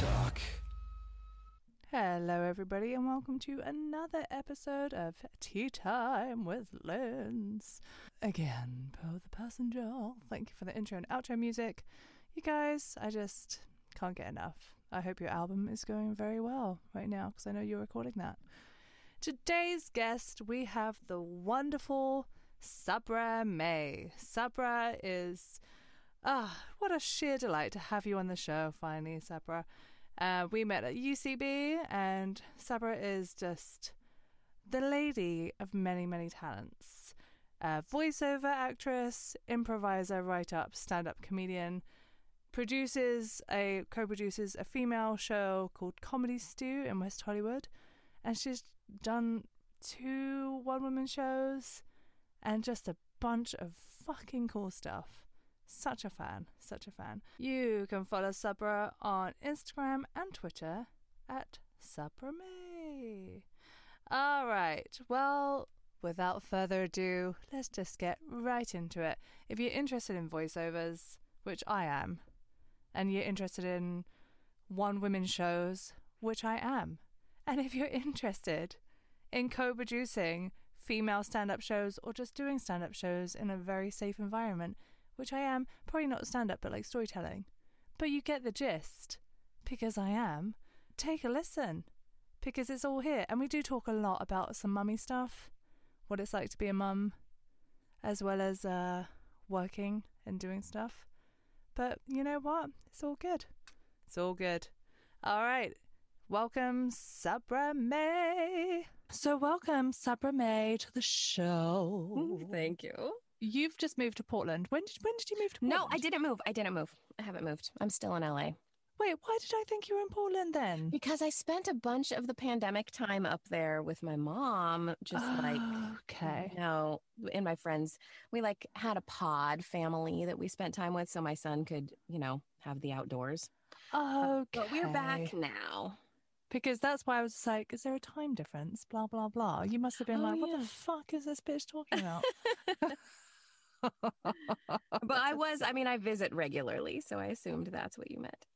Talk. Hello, everybody, and welcome to another episode of Tea Time with Lens. Again, Poe the Passenger. Thank you for the intro and outro music. You guys, I just can't get enough. I hope your album is going very well right now because I know you're recording that. Today's guest, we have the wonderful Sabra May. Sabra is. Ah, what a sheer delight to have you on the show finally, Sabra. Uh, we met at UCB, and Sabra is just the lady of many, many talents. Voiceover actress, improviser, write up, stand up comedian, produces a co produces a female show called Comedy Stew in West Hollywood, and she's done two one woman shows and just a bunch of fucking cool stuff. Such a fan, such a fan. You can follow Sabra on Instagram and Twitter at Sabra May. All right, well, without further ado, let's just get right into it. If you're interested in voiceovers, which I am, and you're interested in one women shows, which I am, and if you're interested in co producing female stand up shows or just doing stand up shows in a very safe environment, which I am, probably not stand up, but like storytelling. But you get the gist, because I am. Take a listen, because it's all here. And we do talk a lot about some mummy stuff, what it's like to be a mum, as well as uh, working and doing stuff. But you know what? It's all good. It's all good. All right. Welcome, Sabra May. So, welcome, Sabra May, to the show. Thank you. You've just moved to Portland. When did when did you move to Portland? No, I didn't move. I didn't move. I haven't moved. I'm still in LA. Wait, why did I think you were in Portland then? Because I spent a bunch of the pandemic time up there with my mom, just like okay. you know, and my friends. We like had a pod family that we spent time with so my son could, you know, have the outdoors. Okay. But we're back now. Because that's why I was like, is there a time difference? Blah blah blah. You must have been Oh, like, what yeah. the fuck is this bitch talking about? But I was, I mean, I visit regularly, so I assumed that's what you meant.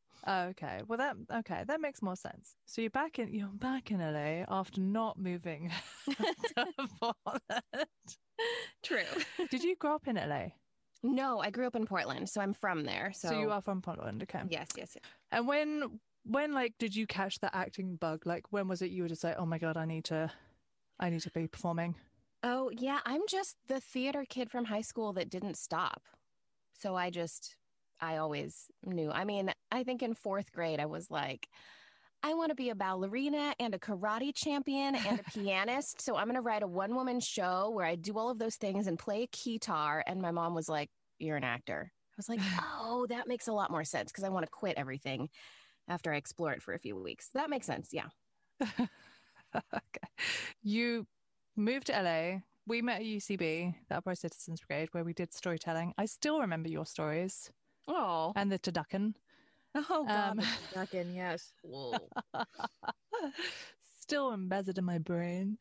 okay. Well that okay, that makes more sense. So you're back in you're back in LA after not moving to Portland. True. Did you grow up in LA? no, I grew up in Portland, so I'm from there. So, So, you are from Portland, okay. Yes, yes, yes. And when when like did you catch the acting bug? Like when was it you were just like, oh my god, I need to, I need to be performing? Oh, yeah. I'm just the theater kid from high school that didn't stop. So I just, I always knew. I mean, I think in fourth grade, I was like, I want to be a ballerina and a karate champion and a pianist. So I'm going to write a one woman show where I do all of those things and play a guitar. And my mom was like, You're an actor. I was like, Oh, that makes a lot more sense because I want to quit everything after I explore it for a few weeks. That makes sense. Yeah. okay. You moved to LA. We met at UCB, the Upright Citizens Brigade, where we did storytelling. I still remember your stories Oh, and the Turducken. Oh God, Um, yes. Still embedded in my brain.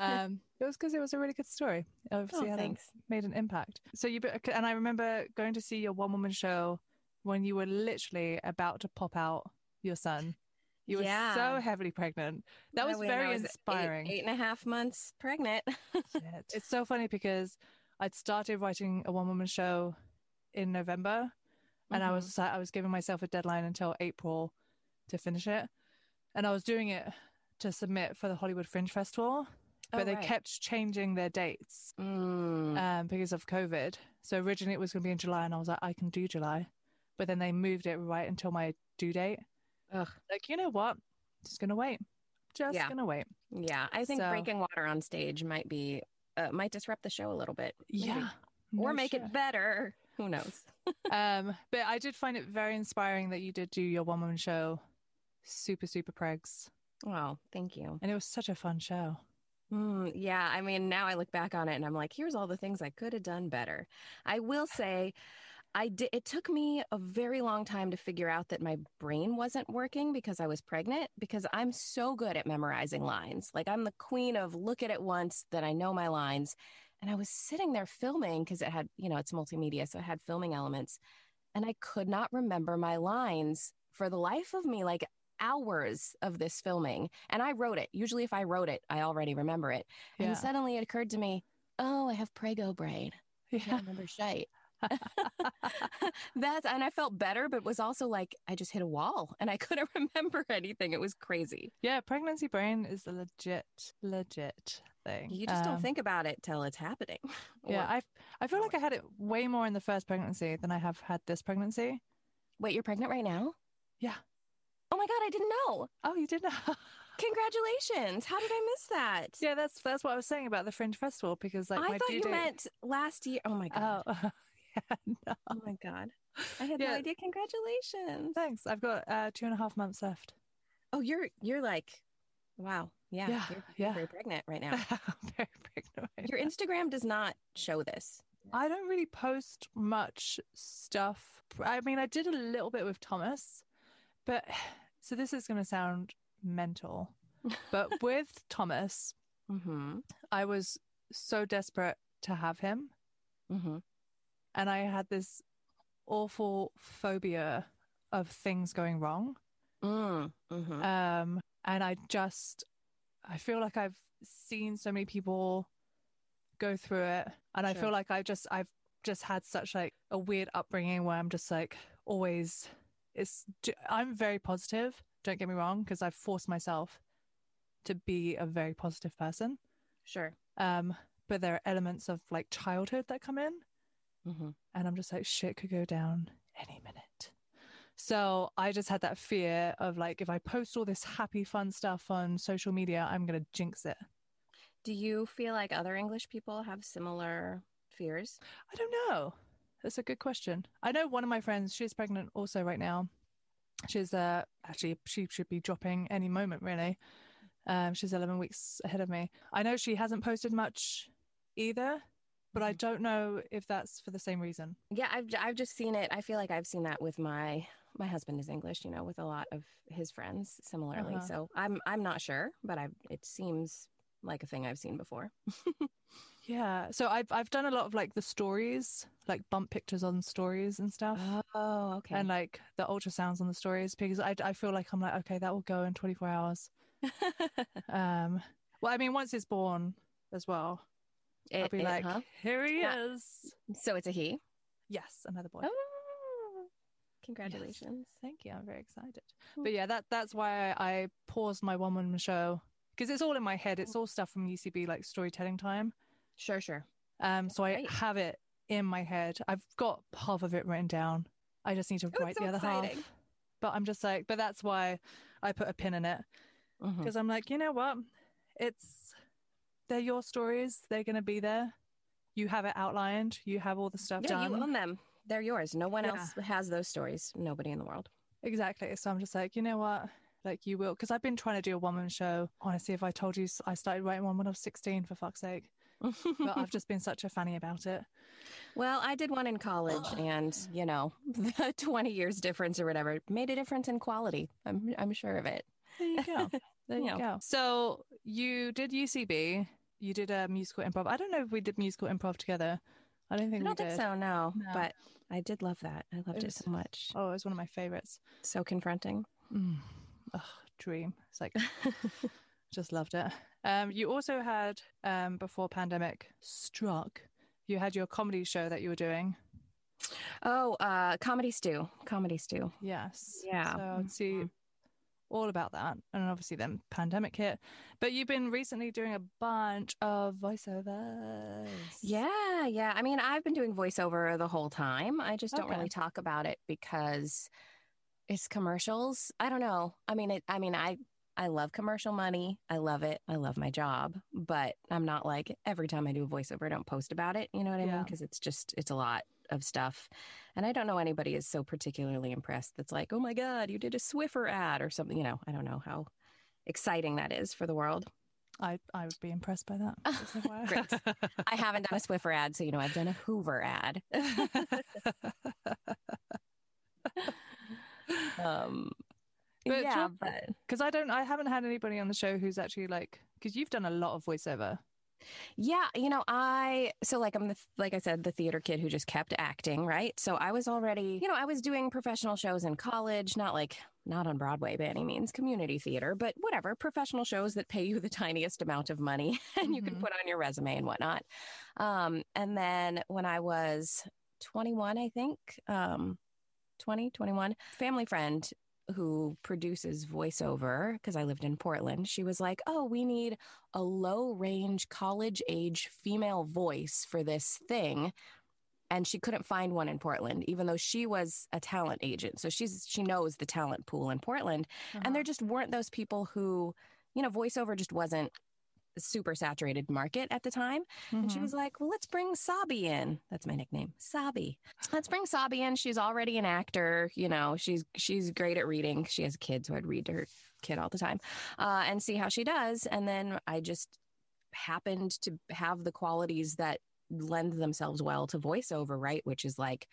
Um, it was because it was a really good story. Obviously, Oh, thanks. made an impact. So you and I remember going to see your one woman show when you were literally about to pop out your son. You were Yeah. so heavily pregnant. That was very was eight- inspiring. Eight, and a half months pregnant. It's so funny because I'd started writing a one woman show in November and I Mm-hmm. was I was giving myself a deadline until April to finish it. And I was doing it to submit for the Hollywood Fringe Festival, but Oh, they right. kept changing their dates Mm. um, because of COVID. So originally it was going to be in July, and I was like, I can do July, but then they moved it right until my due date. Ugh. Like, you know what? Just gonna wait. Just Yeah. gonna wait. Yeah, I think So- breaking water on stage might be uh, might disrupt the show a little bit. maybe. Yeah. or make shit. it better. Who knows? um, but I did find it very inspiring that you did do your one woman show, super super pregs, Oh, thank you. and it was such a fun show. Mm, yeah, I mean, now I look back on it and I'm like, here's all the things I could have done better. I will say, I did. It took me a very long time to figure out that my brain wasn't working because I was pregnant. Because I'm so good at memorizing lines. Like I'm the queen of look at it once, that I know my lines. And I was sitting there filming because it had, you know, it's multimedia, so it had filming elements, and I could not remember my lines for the life of me. Like hours of this filming and I wrote it. Usually if I wrote it, I already remember it. Yeah. And suddenly it occurred to me, oh, I have Prego brain. I yeah. can't remember shite. That's and I felt better, but was also like I just hit a wall and I couldn't remember anything. It was crazy. Yeah, pregnancy brain is a legit, legit thing. You just don't Um, think about it till it's happening. Yeah, I I feel like I had it way more in the first pregnancy than I have had this pregnancy. Wait, you're pregnant right now? Yeah. Oh my god, I didn't know. Oh, you did not. Congratulations. How did I miss that? yeah, that's that's what I was saying about the Fringe Festival because like I thought you date. meant last year. Oh my god. Oh, no. Oh my god. I had Yeah. no idea. Congratulations. Thanks. I've got uh, two and a half months left. Oh, you're you're like wow. Yeah. Yeah, You're, yeah. very pregnant right now. Very pregnant. right Your now. Instagram does not show this. I don't really post much stuff. I mean, I did a little bit with Thomas, but so this is going to sound mental, but with Thomas, Mm-hmm. I was so desperate to have him, Mm-hmm. And I had this awful phobia of things going wrong. Mm. Mm-hmm. Um, and I just, I feel like I've seen so many people go through it, and I feel like I just, I've just had such like a weird upbringing where I'm just like always, it's, I'm very positive. Don't get me wrong, because I've forced myself to be a very positive person. Sure. Um, but there are elements of like childhood that come in, Mm-hmm. and I'm just like, shit could go down any minute. So I just had that fear of like, if I post all this happy, fun stuff on social media, I'm going to jinx it. Do you feel like other English people have similar fears? I don't know. That's a good question. I know one of my friends, she's pregnant also right now. She's uh actually she should be dropping any moment really. Um she's 11 weeks ahead of me. I know she hasn't posted much either, but I Mhm. don't know if that's for the same reason. Yeah, I've I've just seen it. I feel like I've seen that with my my husband is English, you know, with a lot of his friends similarly. Uh-huh. So I'm I'm not sure, but I it seems like a thing I've seen before. Yeah. So I've I've done a lot of like the stories, like bump pictures on stories and stuff. Oh, okay. And like the ultrasounds on the stories because I, I feel like I'm like okay that will go in 24 hours. Um, well I mean once it's born as well, I'll be it, like huh? here he Yeah. is. So it's a he. Yes, another boy. Oh, congratulations. Thank you. I'm very excited. Mm. But yeah, that that's why I, I paused my one woman show because it's all in my head. It's all stuff from UCB like storytelling time. Sure, sure. Um, so I have it in my head. I've got half of it written down. I just need to Oh, write so the other exciting. half. But I'm just like, but that's why I put a pin in it because I'm like, you know what? It's they're your stories. They're gonna be there. You have it outlined. You have all the stuff Yeah, done. you own them. They're yours. No one Yeah. else has those stories. Nobody in the world. Exactly. So I'm just like, you know what? Like you will, because I've been trying to do a one woman show. Honestly, if I told you I started writing one when I was 16, for fuck's sake. But I've just been such a fanny about it. well, I did one in college, and you know, the twenty years difference or whatever made a difference in quality. I'm I'm sure of it. There you go. There you Yeah. go. So you did UCB. You did a musical improv. I don't know if we did musical improv together. I don't I think don't we think did. so, no, No. But I did love that. I loved it, was- so much. Oh, it was one of my favorites. So confronting. Mm. Ugh, dream. It's like just loved it. Um, you also had um, before pandemic struck. You had your comedy show that you were doing. oh, uh, comedy stew. Comedy stew. Yes. Yeah. So see all about that. And obviously then pandemic hit. But you've been recently doing a bunch of voiceovers. Yeah, yeah. I mean, I've been doing voiceover the whole time. I just don't Okay. really talk about it because it's commercials. I don't know. I mean, it, I mean, I I love commercial money. I love it. I love my job, but I'm not like every time I do a voiceover, I don't post about it. You know what I mean? Because it's just it's a lot of stuff, and I don't know anybody is so particularly impressed. That's like, oh my god, you did a Swiffer ad or something. You know, I don't know how exciting that is for the world. I, I would be impressed by that. Great. I haven't done a Swiffer ad, so you know, I've done a Hoover ad. Um, But yeah, but Because I don't, I haven't had anybody on the show who's actually like, because you've done a lot of voiceover. Yeah, you know, I so like I'm the like I said the theater kid who just kept acting, right? So I was already, you know, I was doing professional shows in college, not like not on Broadway by any means, community theater, but whatever, professional shows that pay you the tiniest amount of money and you can Mhm. put on your resume and whatnot. Um, and then when I was 21, I think, um, 20, 21, family friend who produces voiceover, because I lived in Portland, she was like, Oh, we need a low range college age female voice for this thing. And she couldn't find one in Portland, even though she was a talent agent. So she's she knows the talent pool in Portland. And there uh-huh. just weren't those people who, you know, voiceover just wasn't super saturated market at the time. And she Mhm. was like, Well, let's bring Sabi in. That's my nickname. Sabi. Let's bring Sabi in. She's already an actor. You know, she's she's great at reading. She has kids, so I'd read to her kid all the time. Uh, and see how she does. And then I just happened to have the qualities that lend themselves well to voiceover, right? Which is like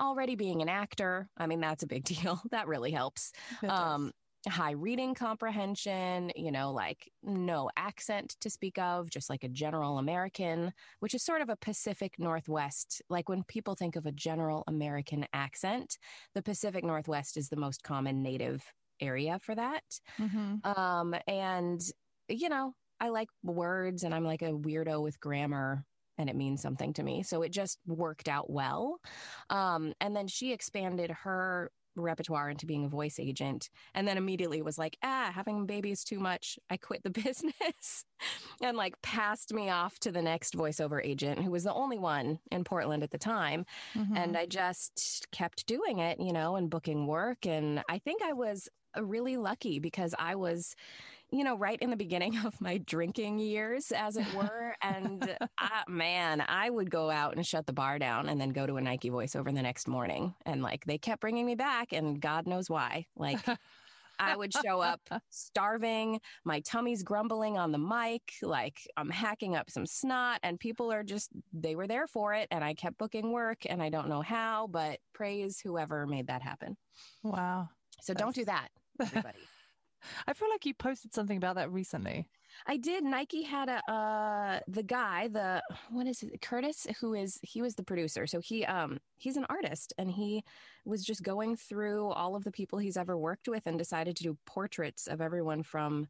already being an actor. I mean, that's a big deal. That really helps um high reading comprehension you know like no accent to speak of just like a general american which is sort of a pacific northwest like when people think of a general american accent the pacific northwest is the most common native area for that. Mhm. um and you know i like words and i'm like a weirdo with grammar and it means something to me. So it just worked out well. Um and then she expanded her repertoire into being a voice agent and then immediately was like ah having a baby is too much i quit the business and like passed me off to the next voiceover agent who was the only one in portland at the time Mhm. and I just kept doing it, you know, and booking work. And I think I was Uh, really lucky because I was, you know, right in the beginning of my drinking years, as it were. and I, man, I would go out and shut the bar down and then go to a Nike voiceover the next morning. And like they kept bringing me back, and God knows why. Like, I would show up starving, my tummy's grumbling on the mic, like I'm hacking up some snot, and people are just, they were there for it. And I kept booking work, and I don't know how, but praise whoever made that happen. wow. So don't do that, everybody. I feel like you posted something about that recently. I did. Nike had a uh the guy, the what is it, Curtis, who is he was the producer. So he um he's an artist and he was just going through all of the people he's ever worked with and decided to do portraits of everyone from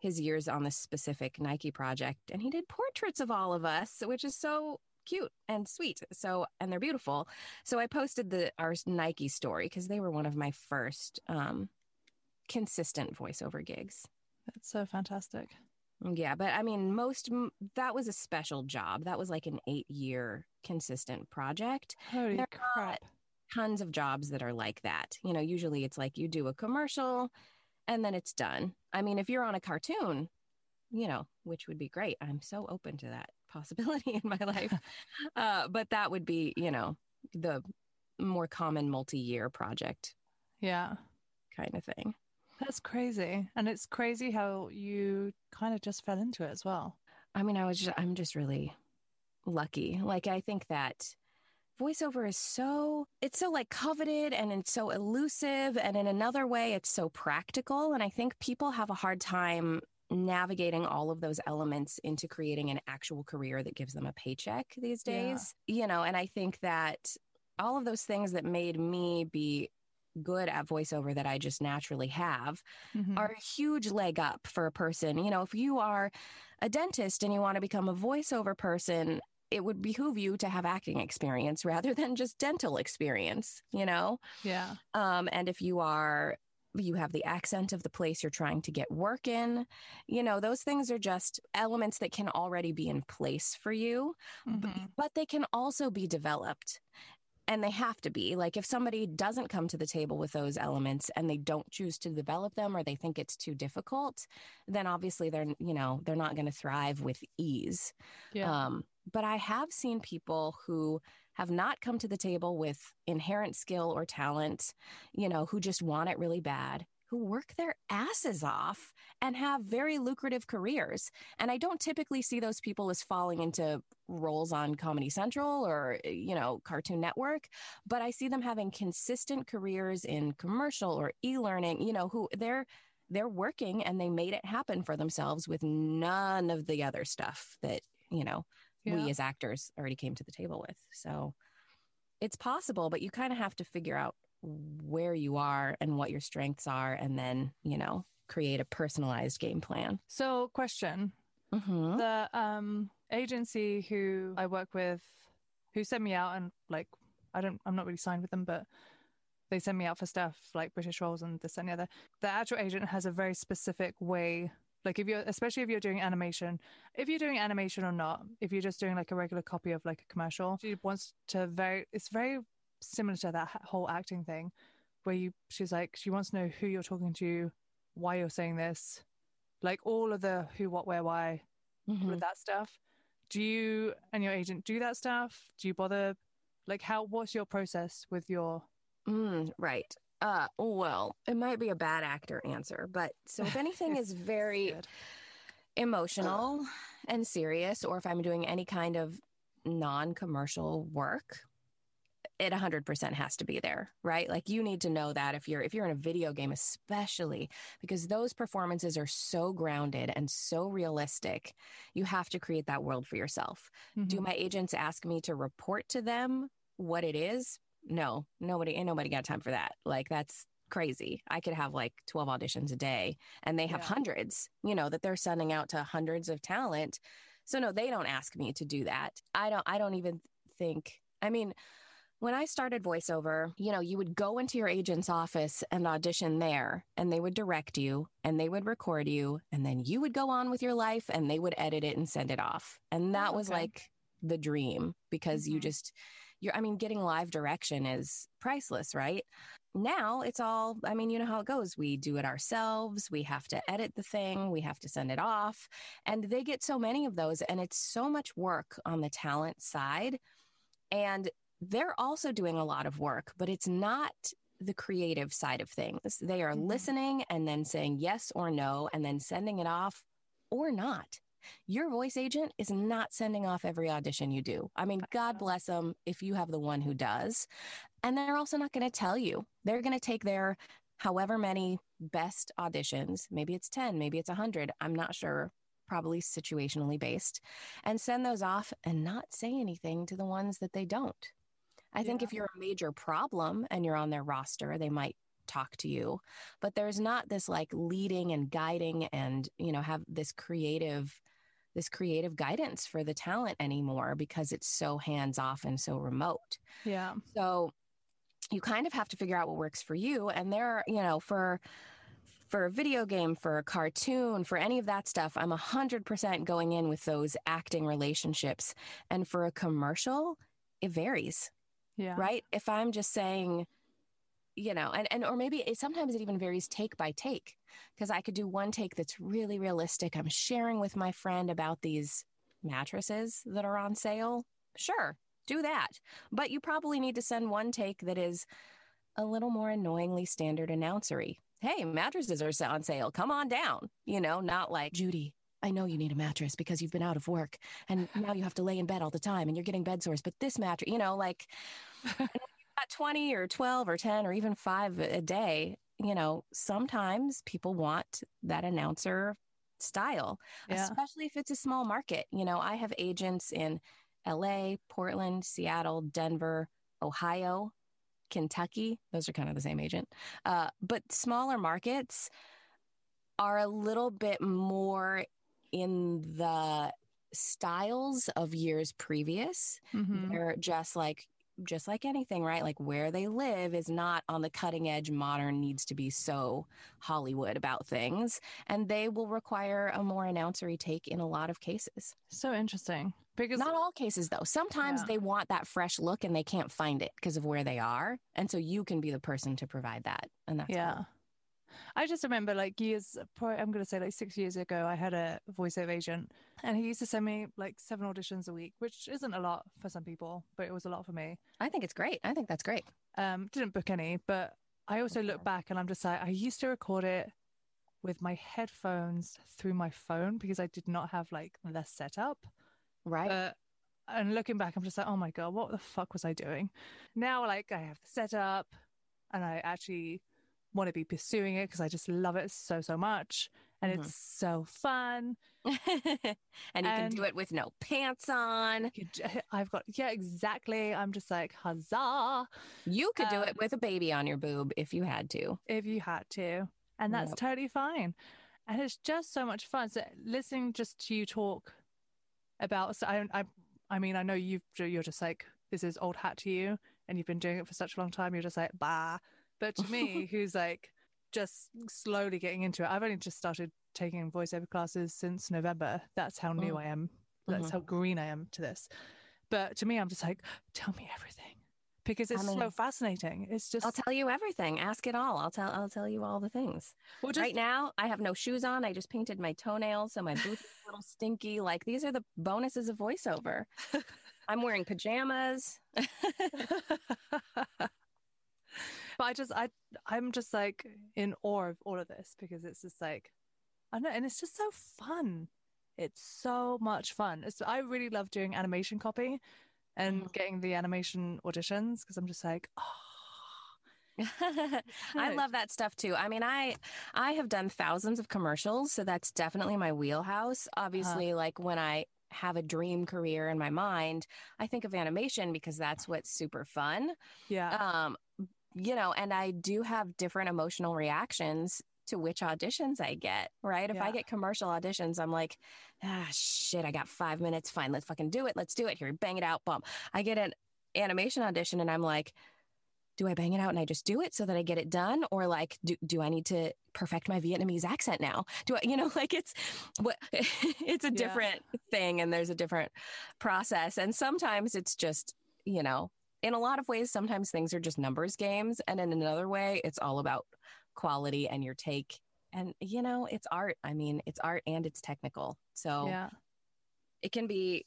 his years on this specific Nike project. And he did portraits of all of us, which is so cute and sweet. So and they're beautiful. So I posted the our Nike story because they were one of my first um consistent voiceover gigs. That's so fantastic. Yeah, but I mean, most m- that was a special job. That was like an eight year consistent project. Holy They're crap. Tons of jobs that are like that. You know, usually it's like you do a commercial and then it's done. I mean, if you're on a cartoon, you know, which would be great. I'm so open to that possibility in my life. uh, but that would be, you know, the more common multi year project Yeah. kind of thing. That's crazy. And it's crazy how you kind of just fell into it as well. I mean, I was just, I'm just really lucky. Like, I think that voiceover is so, it's so like coveted and it's so elusive. And in another way, it's so practical. And I think people have a hard time navigating all of those elements into creating an actual career that gives them a paycheck these Yeah. days. You know, and I think that all of those things that made me be good at voiceover that I just naturally have Mhm. are a huge leg up for a person. You know, if you are a dentist and you want to become a voiceover person, it would behoove you to have acting experience rather than just dental experience, you know? yeah. Um, and if you are, you have the accent of the place you're trying to get work in, you know, those things are just elements that can already be in place for you Mhm. but they can also be developed and they have to be like if somebody doesn't come to the table with those elements and they don't choose to develop them or they think it's too difficult then obviously they're you know they're not going to thrive with ease Yeah. um, but i have seen people who have not come to the table with inherent skill or talent you know who just want it really bad who work their asses off and have very lucrative careers and i don't typically see those people as falling into roles on Comedy Central or, you know, Cartoon Network, but I see them having consistent careers in commercial or e learning, you know, who they're they're working and they made it happen for themselves with none of the other stuff that, you know, Yeah. we as actors already came to the table with. So it's possible, but you kind of have to figure out where you are and what your strengths are and then, you know, create a personalized game plan. So, question: Mm-hmm. the um agency who I work with, who sent me out and like I don't, I'm not really signed with them, but they send me out for stuff like British roles and this and the other. The actual agent has a very specific way. Like if you're, especially if you're doing animation, if you're doing animation or not, if you're just doing like a regular copy of like a commercial, she wants to very. It's very similar to that whole acting thing, where you, she's like, she wants to know who you're talking to, why you're saying this, like all of the who, what, where, why, all Mm-hmm. of that stuff. Do you and your agent do that stuff? Do you bother? Like, how? What's your process with your? Mm, right. Uh, well, it might be a bad actor answer, but so if anything is very Good. emotional and serious, or if I'm doing any kind of non commercial work, it 100% has to be there right? Like you need to know that if you're if you're in a video game especially because those performances are so grounded and so realistic you have to create that world for yourself. Do Mhm. my agents ask me to report to them what it is? No nobody ain't nobody got time for that. Like that's crazy. I could have like 12 auditions a day and they have Yeah. hundreds you know that they're sending out to hundreds of talent. So no they don't ask me to do that. I don't i don't even think i mean when I started voiceover, you know, you would go into your agent's office and audition there, and they would direct you and they would record you, and then you would go on with your life and they would edit it and send it off. And that was okay. like the dream because you Mhm. just, you're, I mean, getting live direction is priceless, right? Now it's all, I mean, you know how it goes. We do it ourselves. We have to edit the thing. We have to send it off. And they get so many of those. And it's so much work on the talent side. And they're also doing a lot of work, but it's not the creative side of things. They are Mhm. listening and then saying yes or no and then sending it off or not. Your voice agent is not sending off every audition you do. I mean, God bless them if you have the one who does. And they're also not going to tell you. They're going to take their however many best auditions, maybe it's 10, maybe it's 100, I'm not sure, probably situationally based, and send those off and not say anything to the ones that they don't. I think Yeah. if you're a major problem and you're on their roster, they might talk to you, but there's not this like leading and guiding and, you know, have this creative this creative guidance for the talent anymore because it's so hands off and so remote. Yeah. So you kind of have to figure out what works for you. And there, you know, for for a video game, for a cartoon, for any of that stuff, I'm 100% going in with those acting relationships. And for a commercial, it varies, Yeah. right? If I'm just saying, you know, and, and or maybe it, sometimes it even varies take by take because I could do one take that's really realistic. I'm sharing with my friend about these mattresses that are on sale. Sure, do that. But you probably need to send one take that is a little more annoyingly standard announcery. Hey, mattresses are on sale. Come on down. You know, not like, Judy, I know you need a mattress because you've been out of work and now you have to lay in bed all the time and you're getting bed sores. But this mattress, you know, like and you've got 20 or 12 or 10 or even five a day, you know, sometimes people want that announcer style, Yeah. especially if it's a small market. You know, I have agents in LA, Portland, Seattle, Denver, Ohio, Kentucky. Those are kind of the same agent. Uh, but smaller markets are a little bit more in the styles of years previous. Mhm. They're just like just like anything, right? Like where they live is not on the cutting edge modern needs to be so Hollywood about things. And they will require a more announcery take in a lot of cases. So interesting because Not all cases though. Sometimes Yeah. they want that fresh look and they can't find it because of where they are. And so you can be the person to provide that. And that's yeah. cool. I just remember like years, probably, I'm going to say like six years ago, I had a voiceover agent and he used to send me like seven auditions a week, which isn't a lot for some people, but it was a lot for me. I think it's great. I think that's great. Um, didn't book any, but I also look back and I'm just like, I used to record it with my headphones through my phone because I did not have like the setup. Right. But and looking back, I'm just like, oh my god, what the fuck was I doing? Now, like, I have the setup, and I actually want to be pursuing it because I just love it so, so much. And Mhm. it's so fun. and you can do it with no pants on. I've got, yeah, exactly. I'm just like, huzzah, You could do Um, it with a baby on your boob if you had to. if you had to. And that's Yep. totally fine. And it's just so much fun. So listening just to you talk about, so I, I, I mean, I know you've, you're just like, this is old hat to you and you've been doing it for such a long time. You're just like, bah. But to me, who's like just slowly getting into it, I've only just started taking voiceover classes since November. That's how new Mm. I am. That's Mhm. how green I am to this. But to me, I'm just like, tell me everything because I it's so fascinating. It's just, I'll tell you everything. Ask it all. I'll tell I'll tell you all the things. well, just right now, I have no shoes on. I just painted my toenails, so my boots are a little stinky. Like these are the bonuses of voiceover. I'm wearing pajamas. but I just I I'm just like in awe of all of this because it's just like I don't know, and it's just so fun. It's so much fun. It's, I really love doing animation copy and Mhm. getting the animation auditions because I'm just like, oh, I love that stuff too. I mean, I I have done thousands of commercials, so that's definitely my wheelhouse. Obviously, like when I have a dream career in my mind, I think of animation because that's what's super fun. yeah, Um, you know, and I do have different emotional reactions to which auditions I get, right? If I get commercial auditions, I'm like, ah, shit, I got five minutes. Fine, let's fucking do it. Let's do it. Here, bang it out. Bump. I get an animation audition and I'm like, do I bang it out and I just do it so that I get it done? Or like, do, do I need to perfect my Vietnamese accent now? Do I, you know, like it's what it's a Yeah. different thing and there's a different process. And sometimes it's just, you know, in a lot of ways, sometimes things are just numbers games. And in another way, it's all about quality and your take. And, you know, it's art. I mean, it's art and it's technical. So yeah, it can be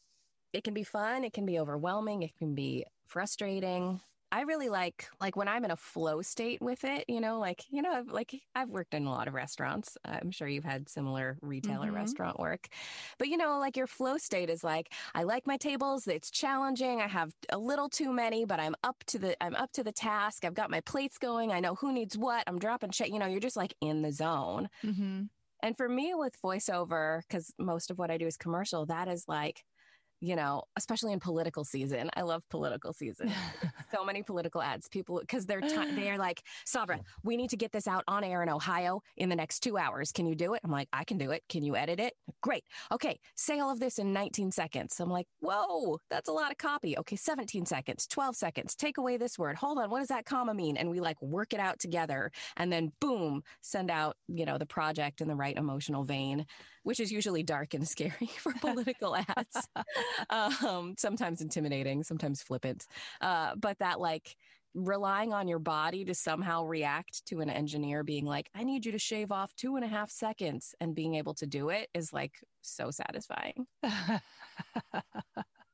it can be fun it can be overwhelming it can be frustrating i really like like when i'm in a flow state with it you know like you know I've, like i've worked in a lot of restaurants i'm sure you've had similar retailer Mhm. restaurant work but you know like your flow state is like i like my tables it's challenging i have a little too many but i'm up to the i'm up to the task i've got my plates going i know who needs what i'm dropping shit you know you're just like in the zone hmm and for me with voiceover, because most of what I do is commercial, that is like, you know, especially in political season. I love political season. so many political ads. People because they're ti they're like, Sabra, we need to get this out on air in Ohio in the next two hours. Can you do it? I'm like, I can do it. Can you edit it? Great. Okay, say all of this in 19 seconds. I'm like, whoa, that's a lot of copy. Okay, 17 seconds, 12 seconds. Take away this word. Hold on, what does that comma mean? And we like work it out together, and then boom, send out you know the project in the right emotional vein, which is usually dark and scary for political ads um, sometimes intimidating, sometimes flippant. Uh, but that like relying on your body to somehow react to an engineer being like, I need you to shave off two and a half seconds and being able to do it is like so satisfying.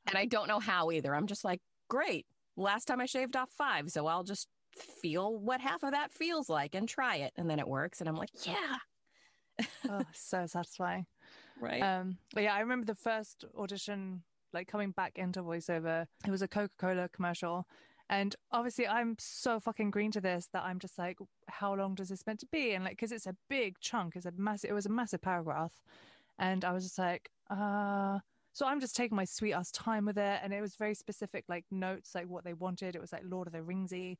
And I don't know how either. I'm just like, great. Last time I shaved off five, so I'll just feel what half of that feels like and try it. And then it works. And I'm like, yeah. oh, so satisfying. Right. Um, but yeah, I remember the first audition, like coming back into voiceover. It was a Coca Cola commercial, and obviously I'm so fucking green to this that I'm just like, how long does this meant to be? And like, because it's a big chunk, it's a massive, it was a massive paragraph, and I was just like, uh. So I'm just taking my sweet ass time with it, and it was very specific, like notes, like what they wanted. It was like Lord of the Ringsy.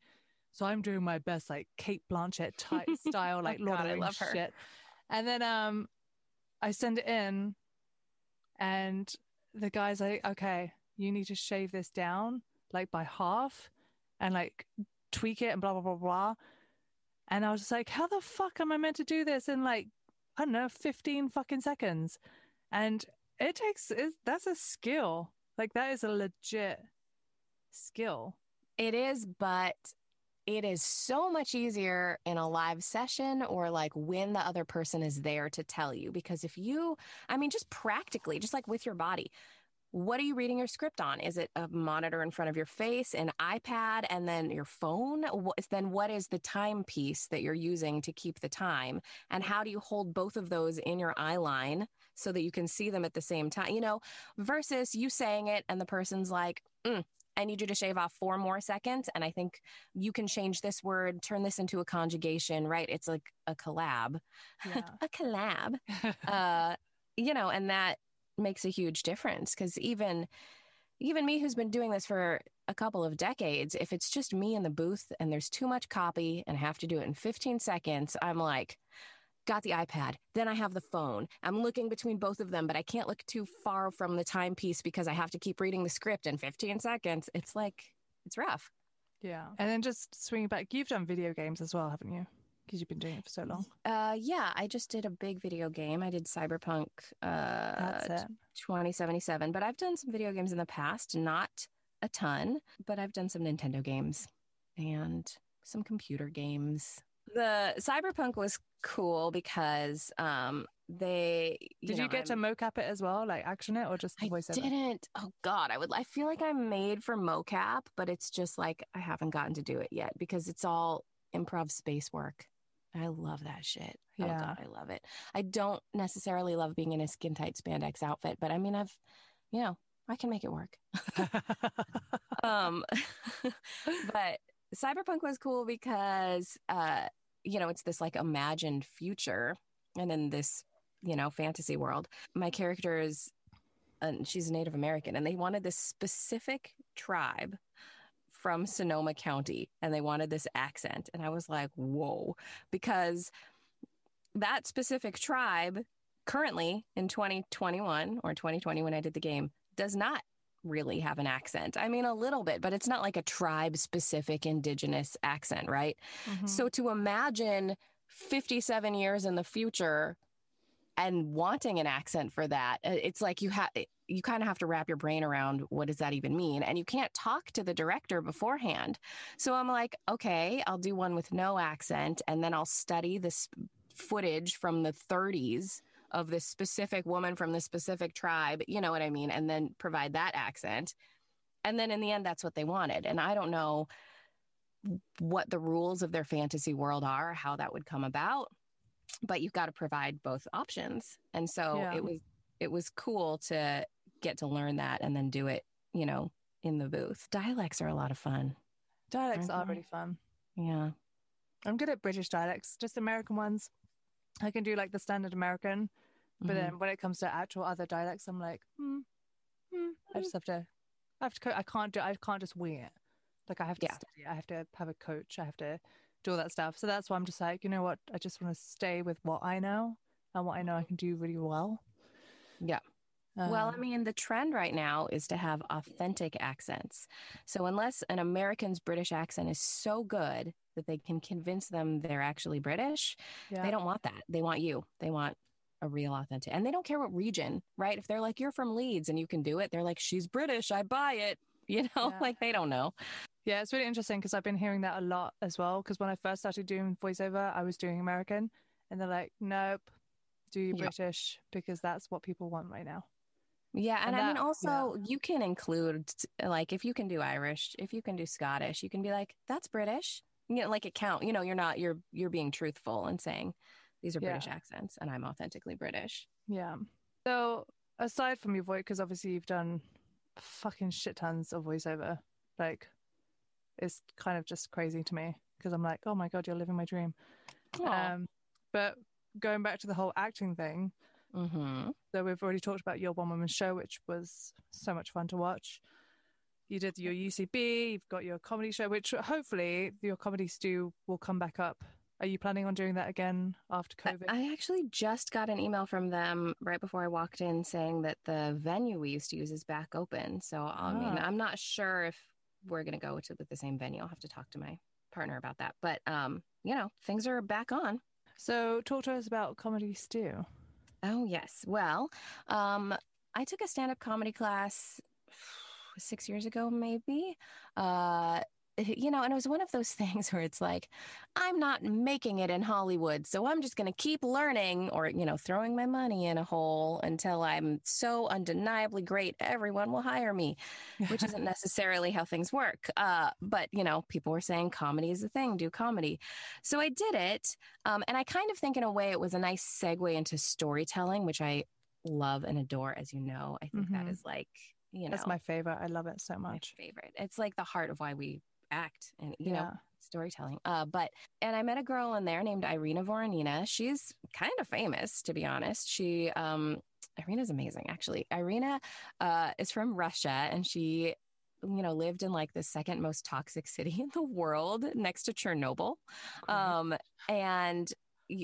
So I'm doing my best, like Cate Blanchett type style, like Oh, Lord God, of I the love Rings her. shit. And then um, I send it in, and the guy's like, "Okay, you need to shave this down like by half, and like tweak it and blah blah blah blah." And I was just like, "How the fuck am I meant to do this in like I don't know, fifteen fucking seconds?" And it takes it, that's a skill. Like that is a legit skill. It is, but it is so much easier in a live session or like when the other person is there to tell you. Because if you, I mean, just practically, just like with your body, what are you reading your script on? Is it a monitor in front of your face, an iPad, and then your phone? Then what is the timepiece that you're using to keep the time? And how do you hold both of those in your eye line so that you can see them at the same time? You know, versus you saying it and the person's like, mm, I need you to shave off four more seconds. And I think you can change this word, turn this into a conjugation, right? It's like a collab, Yeah. a collab. uh, you know, and that makes a huge difference because even even me who's been doing this for a couple of decades, if it's just me in the booth and there's too much copy and I have to do it in 15 seconds, I'm like, got the iPad, then I have the phone. I'm looking between both of them, but I can't look too far from the timepiece because I have to keep reading the script in 15 seconds. It's like, it's rough. yeah. And then just swinging back, you've done video games as well, haven't you? Because you've been doing it for so long. Uh, yeah, I just did a big video game. I did Cyberpunk uh, 2077, but I've done some video games in the past, not a ton, but I've done some Nintendo games and some computer games. The Cyberpunk was cool because um they Did know, you get I'm- to mocap it as well, like action it, or just the I voiceover? didn't. Oh God, I would. I feel like I'm made for mocap, but it's just like I haven't gotten to do it yet because it's all improv space work. I love that shit. Oh Yeah. God, I love it. I don't necessarily love being in a skin tight spandex outfit, but I mean, I've, you know, I can make it work. um, but Cyberpunk was cool because, uh, you know, it's this like imagined future, and in this, you know, fantasy world, my character is, and she's Native American, and they wanted this specific tribe from Sonoma County, and they wanted this accent, and I was like, whoa, because that specific tribe currently in 2021 or 2020 when I did the game does not really have an accent. I mean, a little bit, but it's not like a tribe specific indigenous accent, right? Mhm. So to imagine 57 years in the future and wanting an accent for that, uh, it's like you have you kind of have to wrap your brain around what does that even mean and you can't talk to the director beforehand. So I'm like, okay, I'll do one with no accent and then I'll study this footage from the 30s of this specific woman from this specific tribe, you know what I mean, and then provide that accent. And then in the end that's what they wanted. And I don't know what the rules of their fantasy world are, how that would come about, but you've got to provide both options. And so Yeah. it was it was cool to get to learn that and then do it, you know, in the booth. Dialects are a lot of fun. Dialects are Mhm. really fun. Yeah. I'm good at British dialects, just American ones. I can do like the standard American, but Mhm. then when it comes to actual other dialects, I'm like, hmm, hmm. I just have to, I have to, co- I can't do, I can't just wing it. Like I have to Yeah. study. I have to have a coach. I have to do all that stuff. So that's why I'm just like, you know what? I just want to stay with what I know and what I know I can do really well. Yeah. well, I Um, mean, the trend right now is to have authentic accents. So, unless an American's British accent is so good that they can convince them they're actually British, yeah. they don't want that. They want you. They want a real authentic. And they don't care what region, right? If they're like, you're from Leeds and you can do it, they're like, she's British. I buy it. You know, Yeah. like they don't know. Yeah, it's really interesting because I've been hearing that a lot as well. Because when I first started doing voiceover, I was doing American, and they're like, "Nope, do you Yeah. British because that's what people want right now." Yeah. And, And I mean, that- also, you can include, like, if you can do Irish, if you can do Scottish, you can be like, that's British. You know, like it count. You know, you're not, you're, you're being truthful and saying, these are Yeah. British accents and I'm authentically British. Yeah. So aside from your voice, because obviously you've done fucking shit tons of voiceover, like it's kind of just crazy to me because I'm like, oh my god, you're living my dream. Aw. Um, but going back to the whole acting thing, mm-hmm. So we've already talked about your one woman show, which was so much fun to watch. You did your UCB, you've got your comedy show, which hopefully your comedy stew will come back up. Are you planning on doing that again after COVID? I actually just got an email from them right before I walked in saying that the venue we used to use is back open. So I mean, Ah. I'm not sure if we're going to go to the same venue. I'll have to talk to my partner about that. But um, you know, things are back on. so talk to us about comedy stew. Oh yes. Well, um, I took a stand-up comedy class six years ago, maybe. Uh, you know, and it was one of those things where it's like, I'm not making it in Hollywood, so I'm just going to keep learning, or you know, throwing my money in a hole until I'm so undeniably great, everyone will hire me which isn't necessarily how things work. Uh, but you know, people were saying comedy is the thing, do comedy. So I did it, um, and I kind of think in a way it was a nice segue into storytelling, which I love and adore. As you know, I think that Mhm. is like you know, That's my favorite. I love it so my much. favorite. It's like the heart of why we act and you yeah. know storytelling. Uh, but and I met a girl in there named Irina Voronina. She's kind of famous, to be honest. She um, Irina's amazing, actually. Irina uh, is from Russia, and she you know lived in like the second most toxic city in the world next to Chernobyl. Cool. Um, and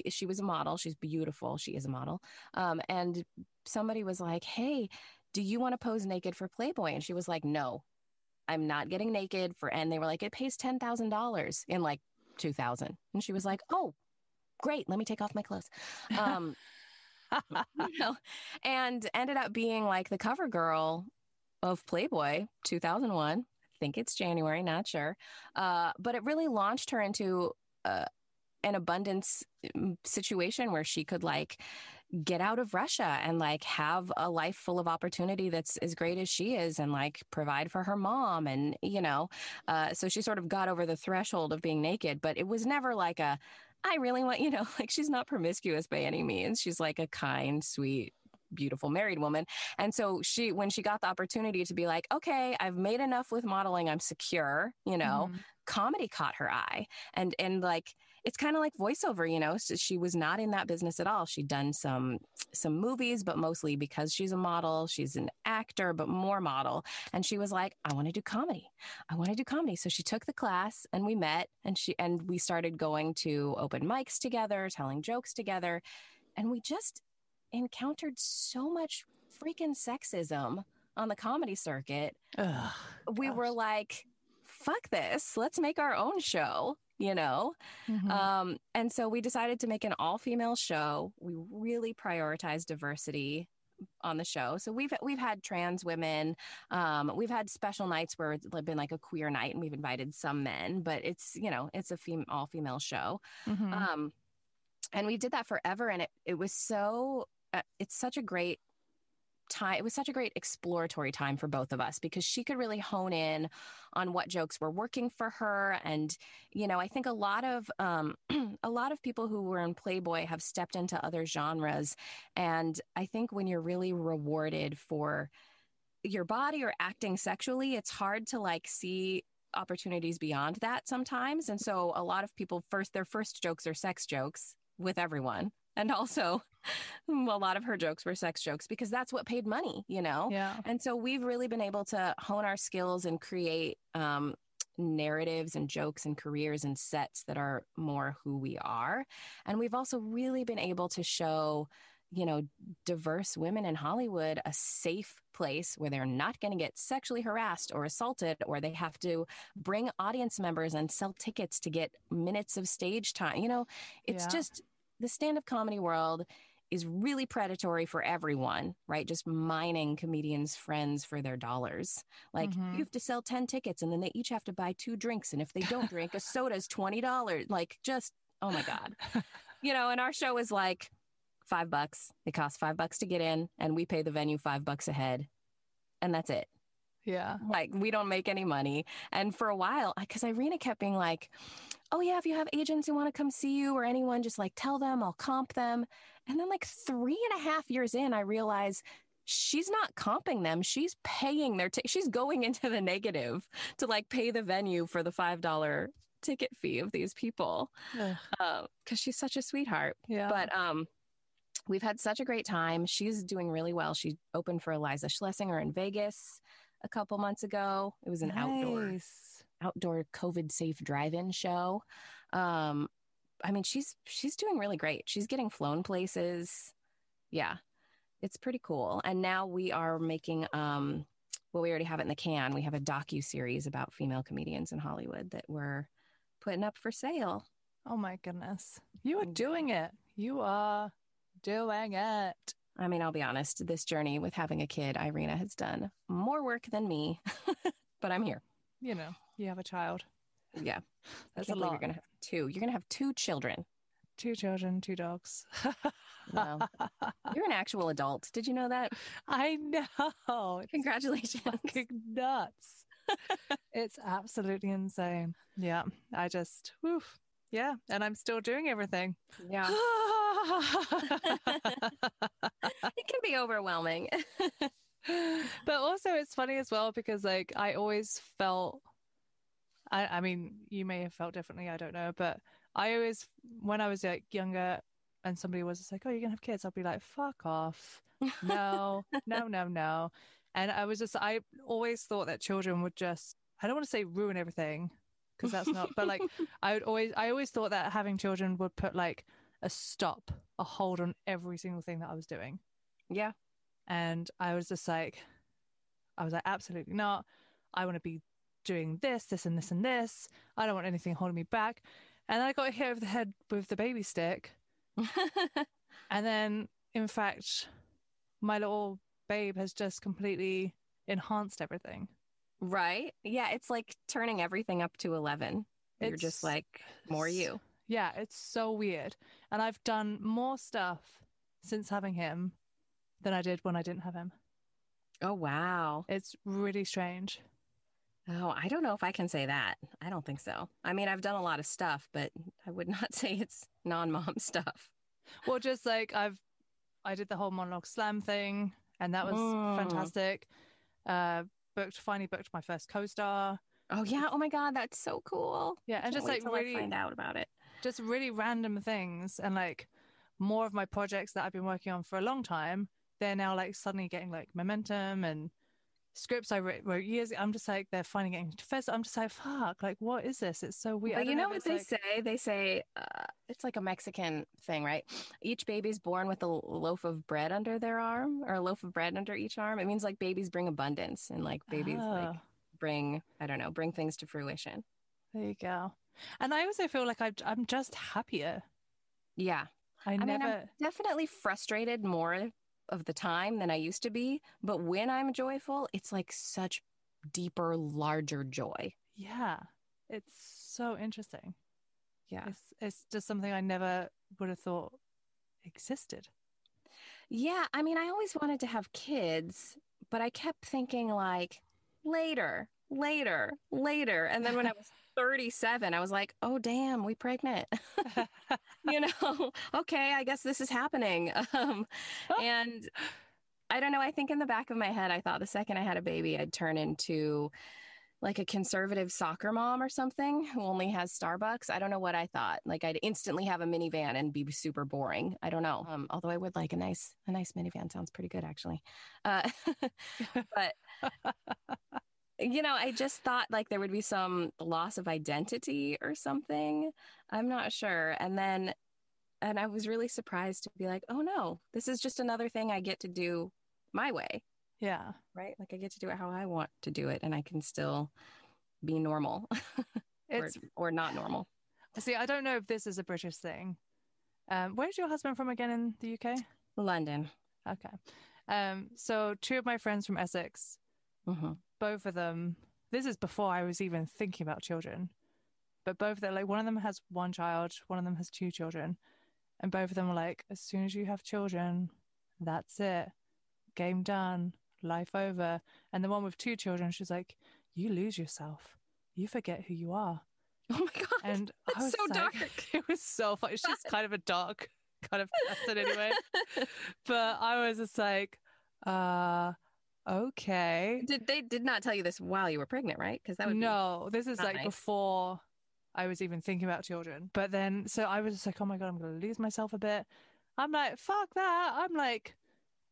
she was a model. She's beautiful. She is a model. Um, and somebody was like, "Hey, do you want to pose naked for Playboy?" And she was like, "No, I'm not getting naked for." And they were like, "It pays ten thousand dollars in like 2000." And she was like, "Oh, great. Let me take off my clothes." Um, you know, and ended up being like the cover girl of Playboy 2001. I think it's January, not sure. Uh, but it really launched her into uh, an abundance mm, situation where she could like get out of Russia and like have a life full of opportunity that's as great as she is and like provide for her mom and you know uh, so she sort of got over the threshold of being naked but it was never like a I really want you know like she's not promiscuous by any means. She's like a kind sweet beautiful married woman. And so she when she got the opportunity to be like okay I've made enough with modeling. I'm secure you know Mhm. comedy caught her eye. And and like it's kind of like voiceover you know so she was not in that business at all. She'd done some some movies but mostly because she's a model she's an actor but more model. And she was like i want to do comedy. I want to do comedy. So she took the class and we met and she and we started going to open mics together telling jokes together. And we just encountered so much freaking sexism on the comedy circuit. Ugh, we were like fuck this. Let's make our own show you know Mhm. um, and so we decided to make an all female show. We really prioritize diversity on the show. So we've we've had trans women, um, we've had special nights where it's been like a queer night, and we've invited some men, but it's you know it's a fem- all female show. Mhm. Um, and we did that forever, and it it was so uh, it's such a great time. It was such a great exploratory time for both of us because she could really hone in on what jokes were working for her, and you know I think a lot of um, a lot of people who were in Playboy have stepped into other genres, and I think when you're really rewarded for your body or acting sexually, it's hard to like see opportunities beyond that sometimes. And so a lot of people first their first jokes are sex jokes with everyone. And also a lot of her jokes were sex jokes because that's what paid money, you know? yeah. And so we've really been able to hone our skills and create um, narratives and jokes and careers and sets that are more who we are. And we've also really been able to show, you know, diverse women in Hollywood a safe place where they're not going to get sexually harassed or assaulted, or they have to bring audience members and sell tickets to get minutes of stage time. You know, it's Yeah. just the stand up comedy world is really predatory for everyone, right? Just mining comedians' friends for their dollars. Like Mhm. you have to sell 10 tickets and then they each have to buy two drinks. And if they don't drink, a soda is $20. Like just, oh my God. You know, and our show is like five bucks. It costs five bucks to get in and we pay the venue five bucks a head. And that's it. Yeah. Like we don't make any money. And for a while, because Irina kept being like, oh yeah, if you have agents who want to come see you or anyone, just like tell them, I'll comp them. And then like three and a half years in, I realized she's not comping them. She's paying their, t- she's going into the negative to like pay the venue for the $5 ticket fee of these people. Ugh, Uh, she's such a sweetheart. yeah. But um, we've had such a great time. She's doing really well. She opened for Iliza Shlesinger in Vegas a couple months ago. It was an outdoor Nice. outdoor COVID safe drive-in show. Um, I mean, she's she's doing really great. She's getting flown places. Yeah, it's pretty cool. And now we are making um, well, we already have it in the can. We have a docu series about female comedians in Hollywood that we're putting up for sale. Oh my goodness. You are Mm. doing it. You are doing it. I mean, I'll be honest, this journey with having a kid, Irina has done more work than me, but I'm here. You know, you have a child. Yeah. That's a lot. you're going to have two. You're going to have two children. Two children, two dogs. Wow. You're an actual adult. Did you know that? I know. Congratulations. nuts. it's absolutely insane. Yeah. I just, woof. Yeah. And I'm still doing everything. Yeah. It can be overwhelming. but also it's funny as well because like I always felt I, I mean you may have felt differently I don't know but I always when I was like younger and somebody was like oh you're gonna have kids I'll be like fuck off no no no no and I was just I always thought that children would just I don't want to say ruin everything because that's not but like I would always I always thought that having children would put like a stop a hold on every single thing that I was doing Yeah. and I was just like, I was like, absolutely not. I want to be doing this, this, and this, and this. I don't want anything holding me back. And then I got hit over the head with the baby stick. And then, in fact, my little babe has just completely enhanced everything. Right. Yeah. It's like turning everything up to 11. You're just like, more you. Yeah, it's so weird. And I've done more stuff since having him than I did when I didn't have him. Oh, wow. It's really strange. Oh, I don't know if I can say that. I don't think so. I mean, I've done a lot of stuff, but I would not say it's non mom stuff. Well, just like I've, I did the whole monologue slam thing, and that was Mm. fantastic. Uh, booked finally booked my first co-star. Oh, yeah. Oh, my God. That's so cool. Yeah, and Can't just like I really, find out about it. just really random things, and like more of my projects that I've been working on for a long time. They're now like suddenly getting like momentum and scripts I wrote, wrote years. I'm just like they're finally getting to fest. I'm just like fuck, like what is this? It's so weird. But you don't know what they like- say? They say uh, it's like a Mexican thing, right? Each baby's born with a loaf of bread under their arm, or a loaf of bread under each arm. It means like babies bring abundance, and like babies like Oh. bring I don't know, bring things to fruition. There you go. And I also feel like I, I'm just happier. Yeah, I, I mean, never. I'm definitely frustrated more of the time than I used to be. But when I'm joyful, it's like such deeper, larger joy. Yeah, it's so interesting. Yeah. It's it's just something I never would have thought existed. Yeah, I mean, I always wanted to have kids, but I kept thinking like later, later, later. And then when I was 37, I was like, "Oh damn, we pregnant." you know, okay, I guess this is happening. Um, and I don't know, I think in the back of my head I thought the second I had a baby I'd turn into like a conservative soccer mom or something who only has Starbucks. I don't know what I thought. Like I'd instantly have a minivan and be super boring. I don't know. Um, although I would like a nice a nice minivan. Sounds pretty good actually. Uh, but you know, I just thought like there would be some loss of identity or something. I'm not sure. And then and I was really surprised to be like, "Oh no, this is just another thing I get to do my way." Yeah. right? Like I get to do it how I want to do it, and I can still be normal or, It's or not normal. see, I don't know if this is a British thing. Um, where's your husband from again in the UK? London. Okay. Um, so two of my friends from Essex, hmm both of them. This is before I was even thinking about children, but both of them, like one of them has one child, one of them has two children, and both of them were like, as soon as you have children, that's it, game done, life over. And the one with two children, she's like, you lose yourself, you forget who you are. Oh my god! And I That's was so like- dark. It was so funny. She's kind of a dark kind of person anyway. But I was just like, uh, okay. did they did not tell you this while you were pregnant, right? Because that would No, this is like nice. before I was even thinking about children. But then, so I was just like, oh my God, I'm to lose myself a bit. I'm like, fuck that. I'm like,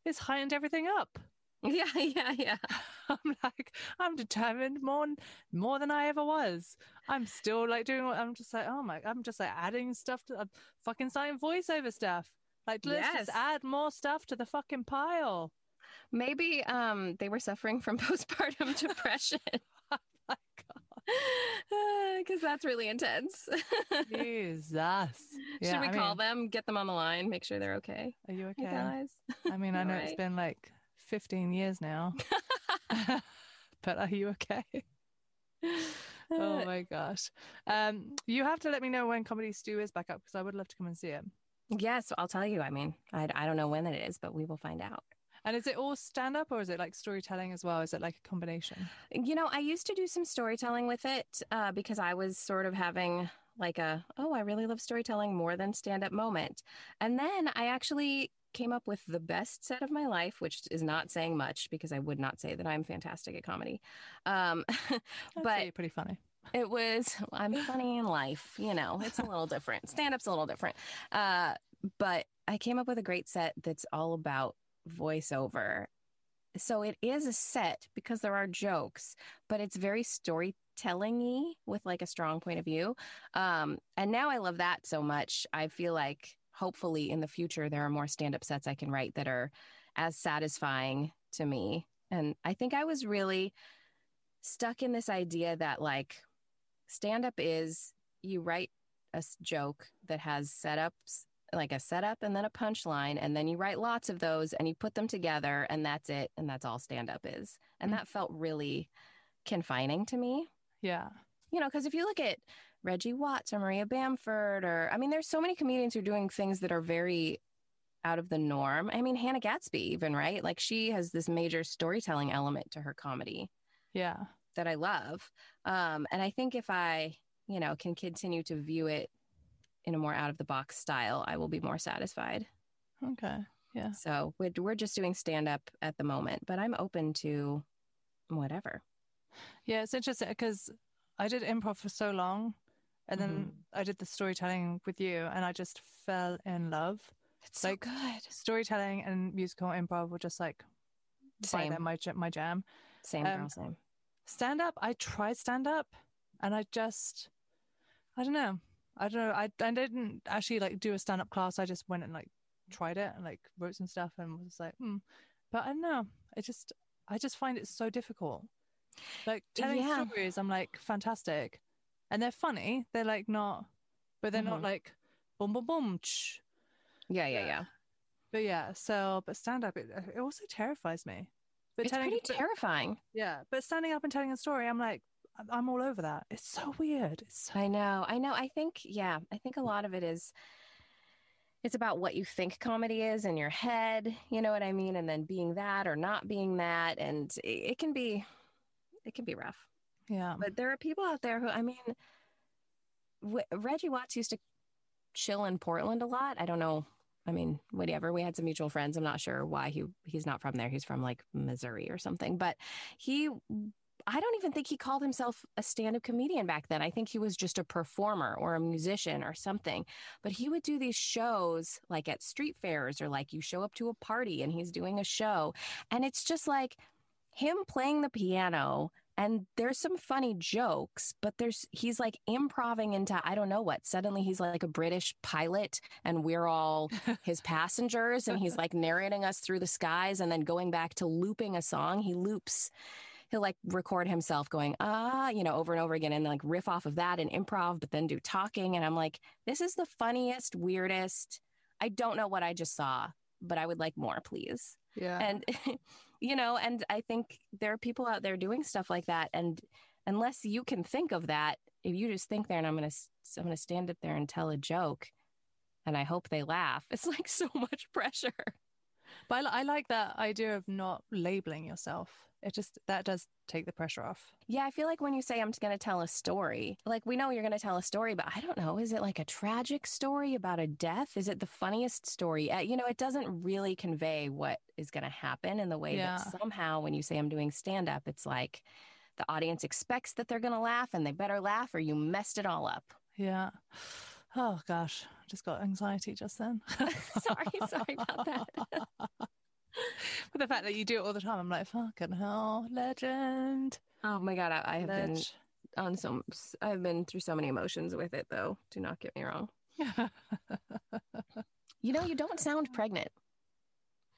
it's heightened everything up. Yeah, yeah, yeah. I'm like, I'm determined more, more than I ever was. I'm still like doing what I'm just like, oh my, I'm just like adding stuff to, I'm fucking starting voiceover stuff. Like, let's Yes. just add more stuff to the fucking pile. Maybe um they were suffering from postpartum depression Oh my God. because that's really intense. Jesus. Should we I call mean, them, get them on the line, make sure they're okay? Are you Hey okay? guys. I mean, I know it's been like 15 years now, but are you okay? oh my gosh. Um, you have to let me know when Comedy Stew is back up because I would love to come and see it. Yes, I'll tell you. I mean, I, I don't know when it is, but we will find out. And is it all stand up or is it like storytelling as well? Is it like a combination? You know, I used to do some storytelling with it uh, because I was sort of having like a, oh, I really love storytelling more than stand up moment. And then I actually came up with the best set of my life, which is not saying much because I would not say that I'm fantastic at comedy. Um, but pretty funny. it was I'm funny in life, you know. It's a little different. Stand up's a little different. Uh, but I came up with a great set that's all about voiceover. So it is a set because there are jokes, but it's very storytelling-y with like a strong point of view. Um, and now I love that so much. I feel like hopefully in the future there are more stand-up sets I can write that are as satisfying to me. And I think I was really stuck in this idea that like stand up is you write a joke that has setups like a setup and then a punchline and then you write lots of those and you put them together and that's it and that's all stand up is and Mm. that felt really confining to me Yeah. you know because if you look at reggie watts or maria bamford or i mean there's so many comedians who are doing things that are very out of the norm i mean hannah gadsby even right like she has this major storytelling element to her comedy Yeah. that I love. Um, and I think if I, you know, can continue to view it in a more out of the box style, I will be more satisfied. Okay. Yeah. So we're, we're just doing stand up at the moment, but I'm open to whatever. Yeah, it's interesting because I did improv for so long and then I did the storytelling with you and I just fell in love. It's Like, so good. Storytelling and musical improv were just like Same, my my jam. same um, girl, same. Stand up, I tried stand up and I just I don't know. I don't know. I I didn't actually like do a stand up class. I just went and like tried it and like wrote some stuff and was like, hmm. But I don't know. I just I just find it so difficult. Like telling Yeah. stories, I'm like fantastic, and they're funny. They're like not, but they're not Mhm. like boom boom boom. Ch. Yeah, yeah, yeah. But yeah, so but stand up, it, it also terrifies me. But It's telling, pretty but- terrifying. yeah, but standing up and telling a story, I'm like, I'm- all over that. It's so weird. It's so I know. I know. I think, yeah, I think a lot of it is it's about what you think comedy is in your head, you know what I mean? And then being that or not being that. And it can be, it can be rough. Yeah. But there are people out there who, I mean, w- Reggie Watts used to chill in Portland a lot. I don't know. I mean, whatever. We had some mutual friends. I'm not sure why he he's not from there. He's from like Missouri or something. But he I don't even think he called himself a stand-up comedian back then. I think he was just a performer or a musician or something. But he would do these shows like at street fairs or like you show up to a party and he's doing a show and it's just like him playing the piano and there's some funny jokes, but there's he's like improving into I don't know what. Suddenly he's like a British pilot and we're all his passengers and he's like narrating us through the skies and then going back to looping a song. He loops he'll like record himself going ah you know over and over again and like riff off of that and improv but then do talking and i'm like this is the funniest weirdest i don't know what i just saw but i would like more please yeah. and you know and i think there are people out there doing stuff like that and unless you can think of that if you just think there and i'm gonna s- i'm gonna stand up there and tell a joke and i hope they laugh it's like so much pressure But I, I like that idea of not labeling yourself. It just that does take the pressure off. yeah i feel like when you say i'm just gonna tell a story like we know you're gonna tell a story but i don't know is it like a tragic story about a death is it the funniest story uh, you know it doesn't really convey what is gonna happen in the way Yeah. that somehow when you say i'm doing stand up it's like the audience expects that they're gonna laugh and they better laugh or you messed it all up Yeah. Oh gosh, I just got anxiety just then. Sorry, sorry about that. But the fact that you do it all the time, I'm like, fucking hell, legend. Oh my god, I, I have been on some. I've been through so many emotions with it, though. Do not get me wrong. You know, you don't sound pregnant.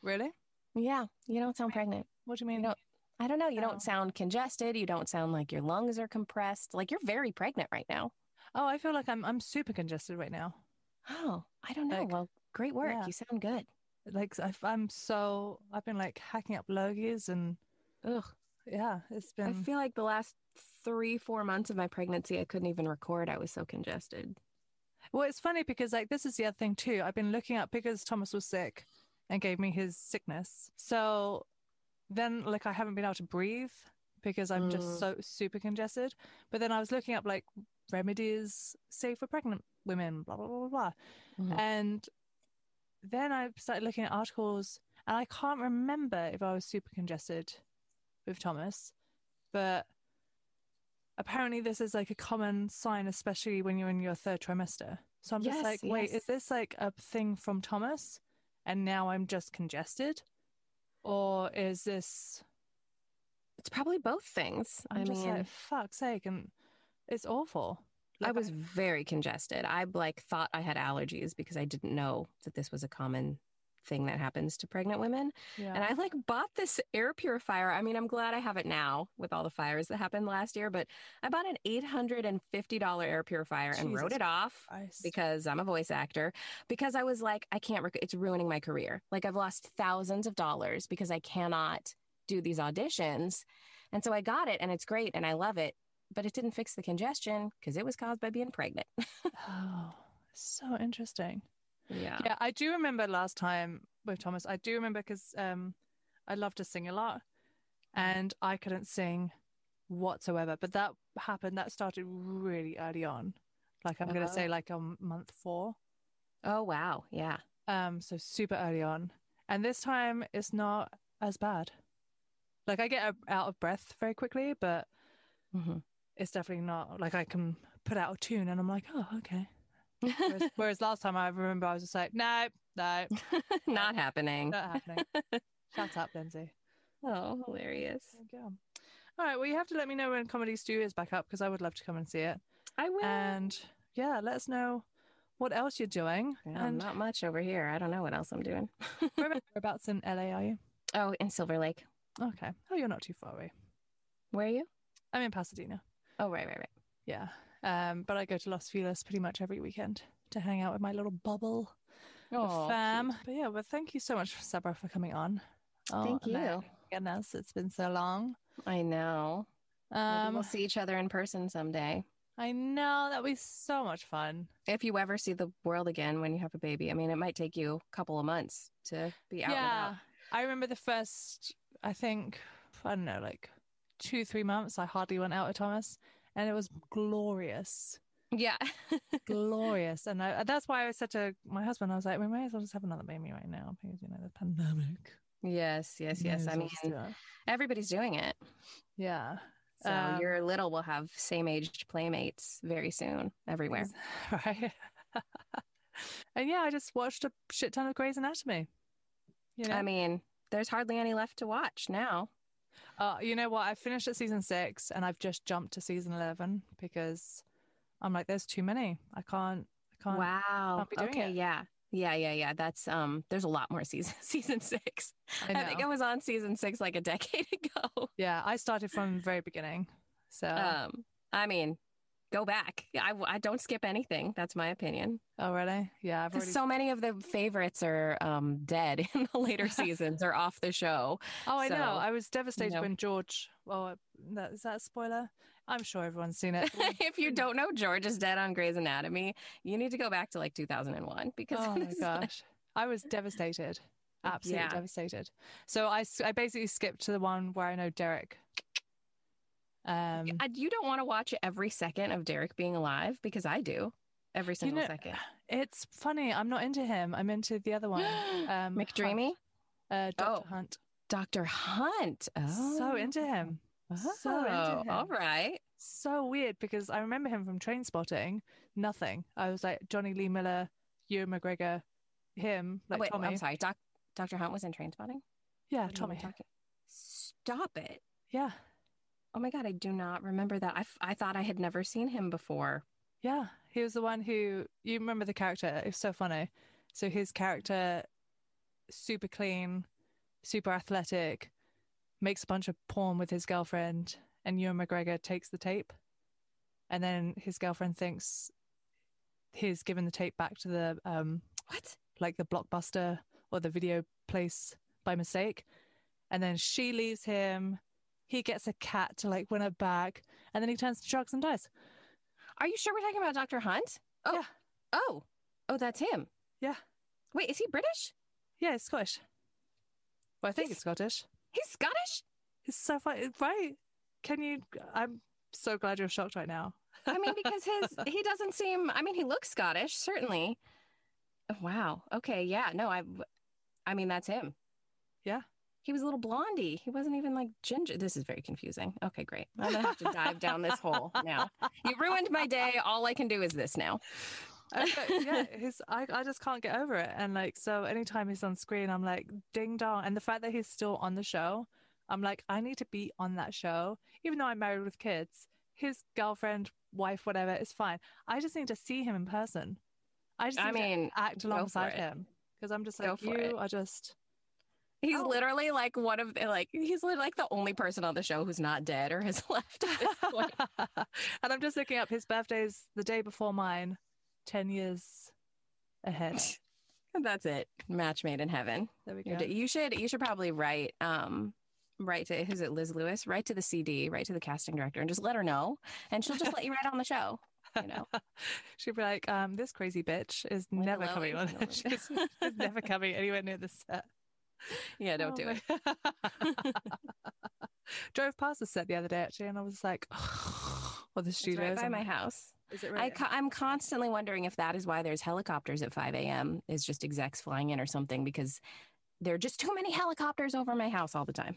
really? Yeah, you don't sound pregnant. What do you mean? don't- I don't know. You Oh. don't sound congested. You don't sound like your lungs are compressed. Like you're very pregnant right now. Oh, I feel like I'm I'm super congested right now. Oh, I don't know. Like, well, great work. yeah. You sound good. Like I, I'm so I've been like hacking up logies and Ugh. yeah, it's been I feel like the last three, four months of my pregnancy, I couldn't even record. I was so congested. Well, it's funny because like this is the other thing too. I've been looking up because Thomas was sick and gave me his sickness. So then like I haven't been able to breathe because I'm Mm. just so super congested. But then I was looking up like remedies safe for pregnant women, blah blah blah blah. blah. Mhm. And then I started looking at articles, and I can't remember if I was super congested with Thomas, but apparently this is like a common sign, especially when you're in your third trimester. So I'm just like, wait, yes. is this like a thing from Thomas, and now I'm just congested, or is this? It's probably both things. I'm I just mean, like, fuck's sake, and it's awful. I was very congested. I like thought I had allergies because I didn't know that this was a common thing that happens to pregnant women. yeah. And I like bought this air purifier. I mean, I'm glad I have it now with all the fires that happened last year, but I bought an $850 air purifier and wrote it off Christ. because I'm a voice actor because I was like I can't rec- it's ruining my career. Like I've lost thousands of dollars because I cannot do these auditions. And so I got it and it's great and I love it, but it didn't fix the congestion because it was caused by being pregnant. oh, so interesting. yeah. Yeah, I do remember last time with Thomas. I do remember because um, I love to sing a lot, and I couldn't sing whatsoever. But that happened. That started really early on. Like I'm gonna say, Oh. like on month four. Oh wow. Yeah. Um, so super early on. And this time it's not as bad. Like I get out of breath very quickly, but hmm it's definitely not like I can put out a tune and I'm like, oh, okay. Whereas, whereas last time I remember I was just like, no, no, Not happening. not happening. Shut up, Lindsay. Oh, hilarious. All right. Well, you have to let me know when Comedy Stew is back up because I would love to come and see it. I will. And yeah, let us know what else you're doing. Yeah, and not much over here. I don't know what else I'm doing. where- whereabouts in LA are you? oh, in Silver Lake. Okay. Oh, you're not too far away. Where are you? I'm in Pasadena. Oh, right, right, right. Yeah. Um, but I go to Los Feliz pretty much every weekend to hang out with my little bubble of Oh, fam. But yeah, well, thank you so much, Sabra, for coming on. Oh, Thank you. Goodness, it's been so long. I know. Maybe Um, we'll see each other in person someday. I know that'll be so much fun. If you ever see the world again when you have a baby, I mean, it might take you a couple of months to be out yeah, and I remember the first, I think, I don't know, like two, three months. I hardly went out with Thomas, and it was glorious. Yeah. glorious. And I, that's why I said to my husband, I was like, we may as well just have another baby right now because you know the pandemic. yes, yes, yes. I mean, do everybody's doing it. yeah. So Um, your little will have same aged playmates very soon everywhere. right? and yeah, I just watched a shit ton of Grey's Anatomy. You know, I mean, there's hardly any left to watch now. Uh, you know what? I finished at season six and I've just jumped to season 11 because I'm like, there's too many. I can't, I can't. wow. can't be doing okay, it. yeah. Yeah, yeah, yeah. That's um there's a lot more season season 6. I I, think. I was on season 6 like a decade ago. Yeah, I started from the very beginning. So, Um I mean, go back. I I don't skip anything. That's my opinion. oh, really? Yeah, I've already. so many of the favorites are um dead in the later seasons or off the show. oh, I know. I was devastated know. when George. Well, that, is that a spoiler? I'm sure everyone's seen it. if you don't know George is dead on Grey's Anatomy, you need to go back to like 2001 because oh my it's like- gosh. I was devastated. Absolutely Yeah. devastated. So I, I basically skipped to the one where I know Derek. Um, you don't want to watch every second of Derek being alive because I do every single know, second. It's funny. I'm not into him. I'm into the other one. Um, McDreamy. Uh, Dr. Oh. Hunt. Dr. Hunt. Oh. So into him. So into Oh, him. All right. So weird because I remember him from Trainspotting. Nothing. I was like Jonny Lee Miller, Ewan McGregor, him, Oh, like wait, Tommy. I'm sorry. Doc, Dr. Hunt was in Trainspotting? Yeah, Tommy. talking- Stop it. Yeah, Oh my God, I do not remember that. I, f- I thought I had never seen him before. yeah. He was the one who you remember the character. It's so funny. So his character, super clean, super athletic, makes a bunch of porn with his girlfriend, and Ewan McGregor takes the tape, and then his girlfriend thinks he's given the tape back to the um What? like the blockbuster or the video place by mistake. And then she leaves him. He gets a cat to like win her back. And then he turns to drugs and dies. Are you sure we're talking about Dr. Hunt? Oh. Yeah. Oh. Oh, that's him. Yeah. Wait, is he British? Yeah, he's Scottish. Well, I think He's- it's Scottish. He's Scottish? He's so funny. Right. Can you? I'm so glad you're shocked right now. I mean, because his he doesn't seem. I mean, he looks Scottish, certainly. Oh, wow. Okay. Yeah. No, I, I mean, that's him. Yeah. He was a little blondie. He wasn't even like ginger. This is very confusing. Okay, great. I'm gonna have to dive down this hole now. You ruined my day. All I can do is this now. Yeah, his I, I just can't get over it. And like so anytime he's on screen, I'm like, ding dong. And the fact that he's still on the show, I'm like, I need to be on that show. Even though I'm married with kids, his girlfriend, wife, whatever, is fine. I just need to see him in person. I just I mean, to act alongside him. Because I'm just like, you it. are just He's Oh. literally like one of the like he's like the only person on the show who's not dead or has left at this point. and I'm just looking up his birthday's the day before mine, ten years ahead. That's it. Match made in heaven. There we go. You should you should probably write um write to who's it Liz Lewis write to the CD write to the casting director and just let her know and she'll just let you write on the show. You know. She'd be like, um, this crazy bitch is Like, never coming on. she's, she's never coming anywhere near the set. Yeah, don't Oh do it. Drove past the set the other day actually, and I was like, oh, well, the It's studios. right by my house. Is it I really? co- I'm constantly wondering if that is why there's helicopters at 5 a.m. is just execs flying in or something because there are just too many helicopters over my house all the time.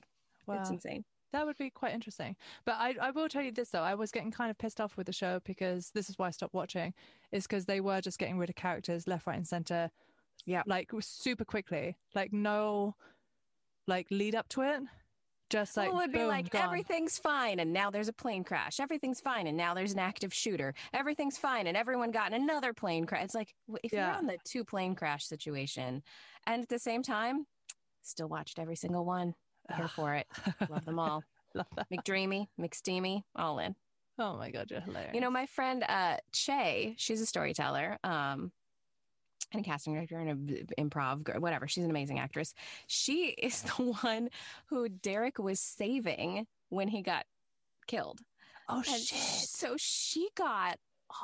It's Wow. insane. That would be quite interesting. But I, I will tell you this though, I was getting kind of pissed off with the show because this is why I stopped watching, is because they were just getting rid of characters left, right, and center. Yeah. Like super quickly. Like no like lead up to it. Just like well, it would be like gone. everything's fine and now there's a plane crash. Everything's fine and now there's an active shooter. Everything's fine and everyone got in another plane crash. It's like if Yeah. you're on the two plane crash situation and at the same time, still watched every single one. Here for it. Love them all. Love that. McDreamy, McSteamy, all in. Oh my god, you're hilarious. You know, my friend uh Che, she's a storyteller, um, and a casting director and a v- improv, whatever. She's an amazing actress. She is the one who Derek was saving when he got killed. oh And shit. so she got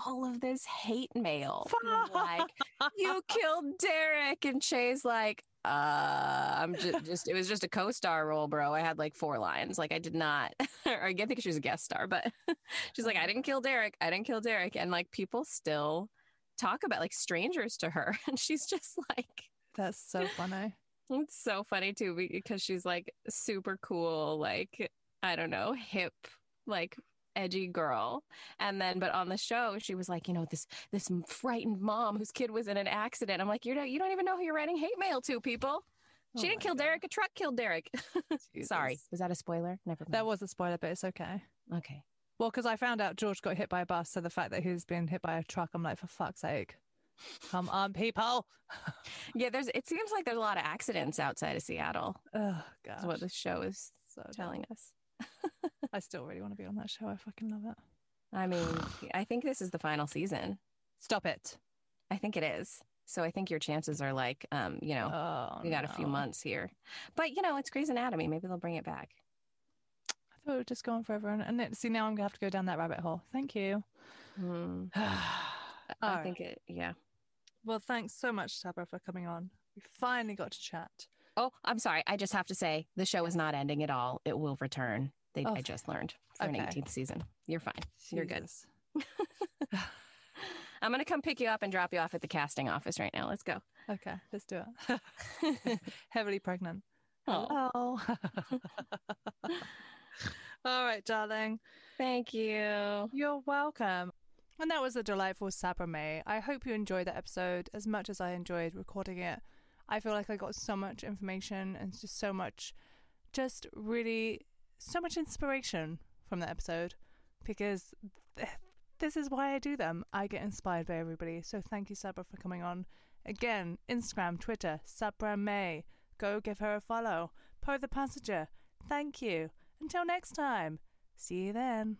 all of this hate mail. like, you killed Derek. And Che's like, uh, I'm just, just, it was just a co star role, bro. I had like four lines. Like, I did not, or I think she was a guest star, but she's like, I didn't kill Derek. I didn't kill Derek. And like, people still talk about like strangers to her. And she's just like, That's so funny. it's so funny too because she's like super cool, like I don't know, hip, like edgy girl. And then, but on the show, she was like, you know, this this frightened mom whose kid was in an accident. I'm like, you don't you don't even know who you're writing hate mail to, people. Oh she Oh didn't kill God. Derek. A truck killed Derek. Sorry, was that a spoiler? Never mind. That was a spoiler, but it's okay. okay. Well, because I found out George got hit by a bus, so the fact that he's been hit by a truck, I'm like, for fuck's sake, come on, people. Yeah, there's. It seems like there's a lot of accidents outside of Seattle. Oh That's god, what the show is so dumb. telling us. I still really want to be on that show. I fucking love it. I mean, I think this is the final season. Stop it. I think it is. So I think your chances are like, um, you know, Oh, we got a few months here. But you know, it's Grey's Anatomy. Maybe they'll bring it back. Thought it would just go on forever, and, see now I'm gonna have to go down that rabbit hole. Thank you. Mm. All I right. think it. Yeah. Well, thanks so much, Sabra, for coming on. We finally got to chat. Oh, I'm sorry. I just have to say the show is not ending at all. It will return. They, Oh, I just learned for an 18th season. You're fine. You're good. I'm gonna come pick you up and drop you off at the casting office right now. Let's go. Okay, let's do it. Heavily pregnant. Oh, Hello. All right, darling. thank you. You're welcome. And that was a delightful Sabra May. I hope you enjoyed that episode as much as I enjoyed recording it. I feel like I got so much information and just so much, just really, so much inspiration from that episode because th- this is why I do them. I get inspired by everybody. So thank you, Sabra, for coming on. Again, Instagram, Twitter, Sabra May. Go give her a follow. Poe the Passenger. Thank you. Until next time. See you then.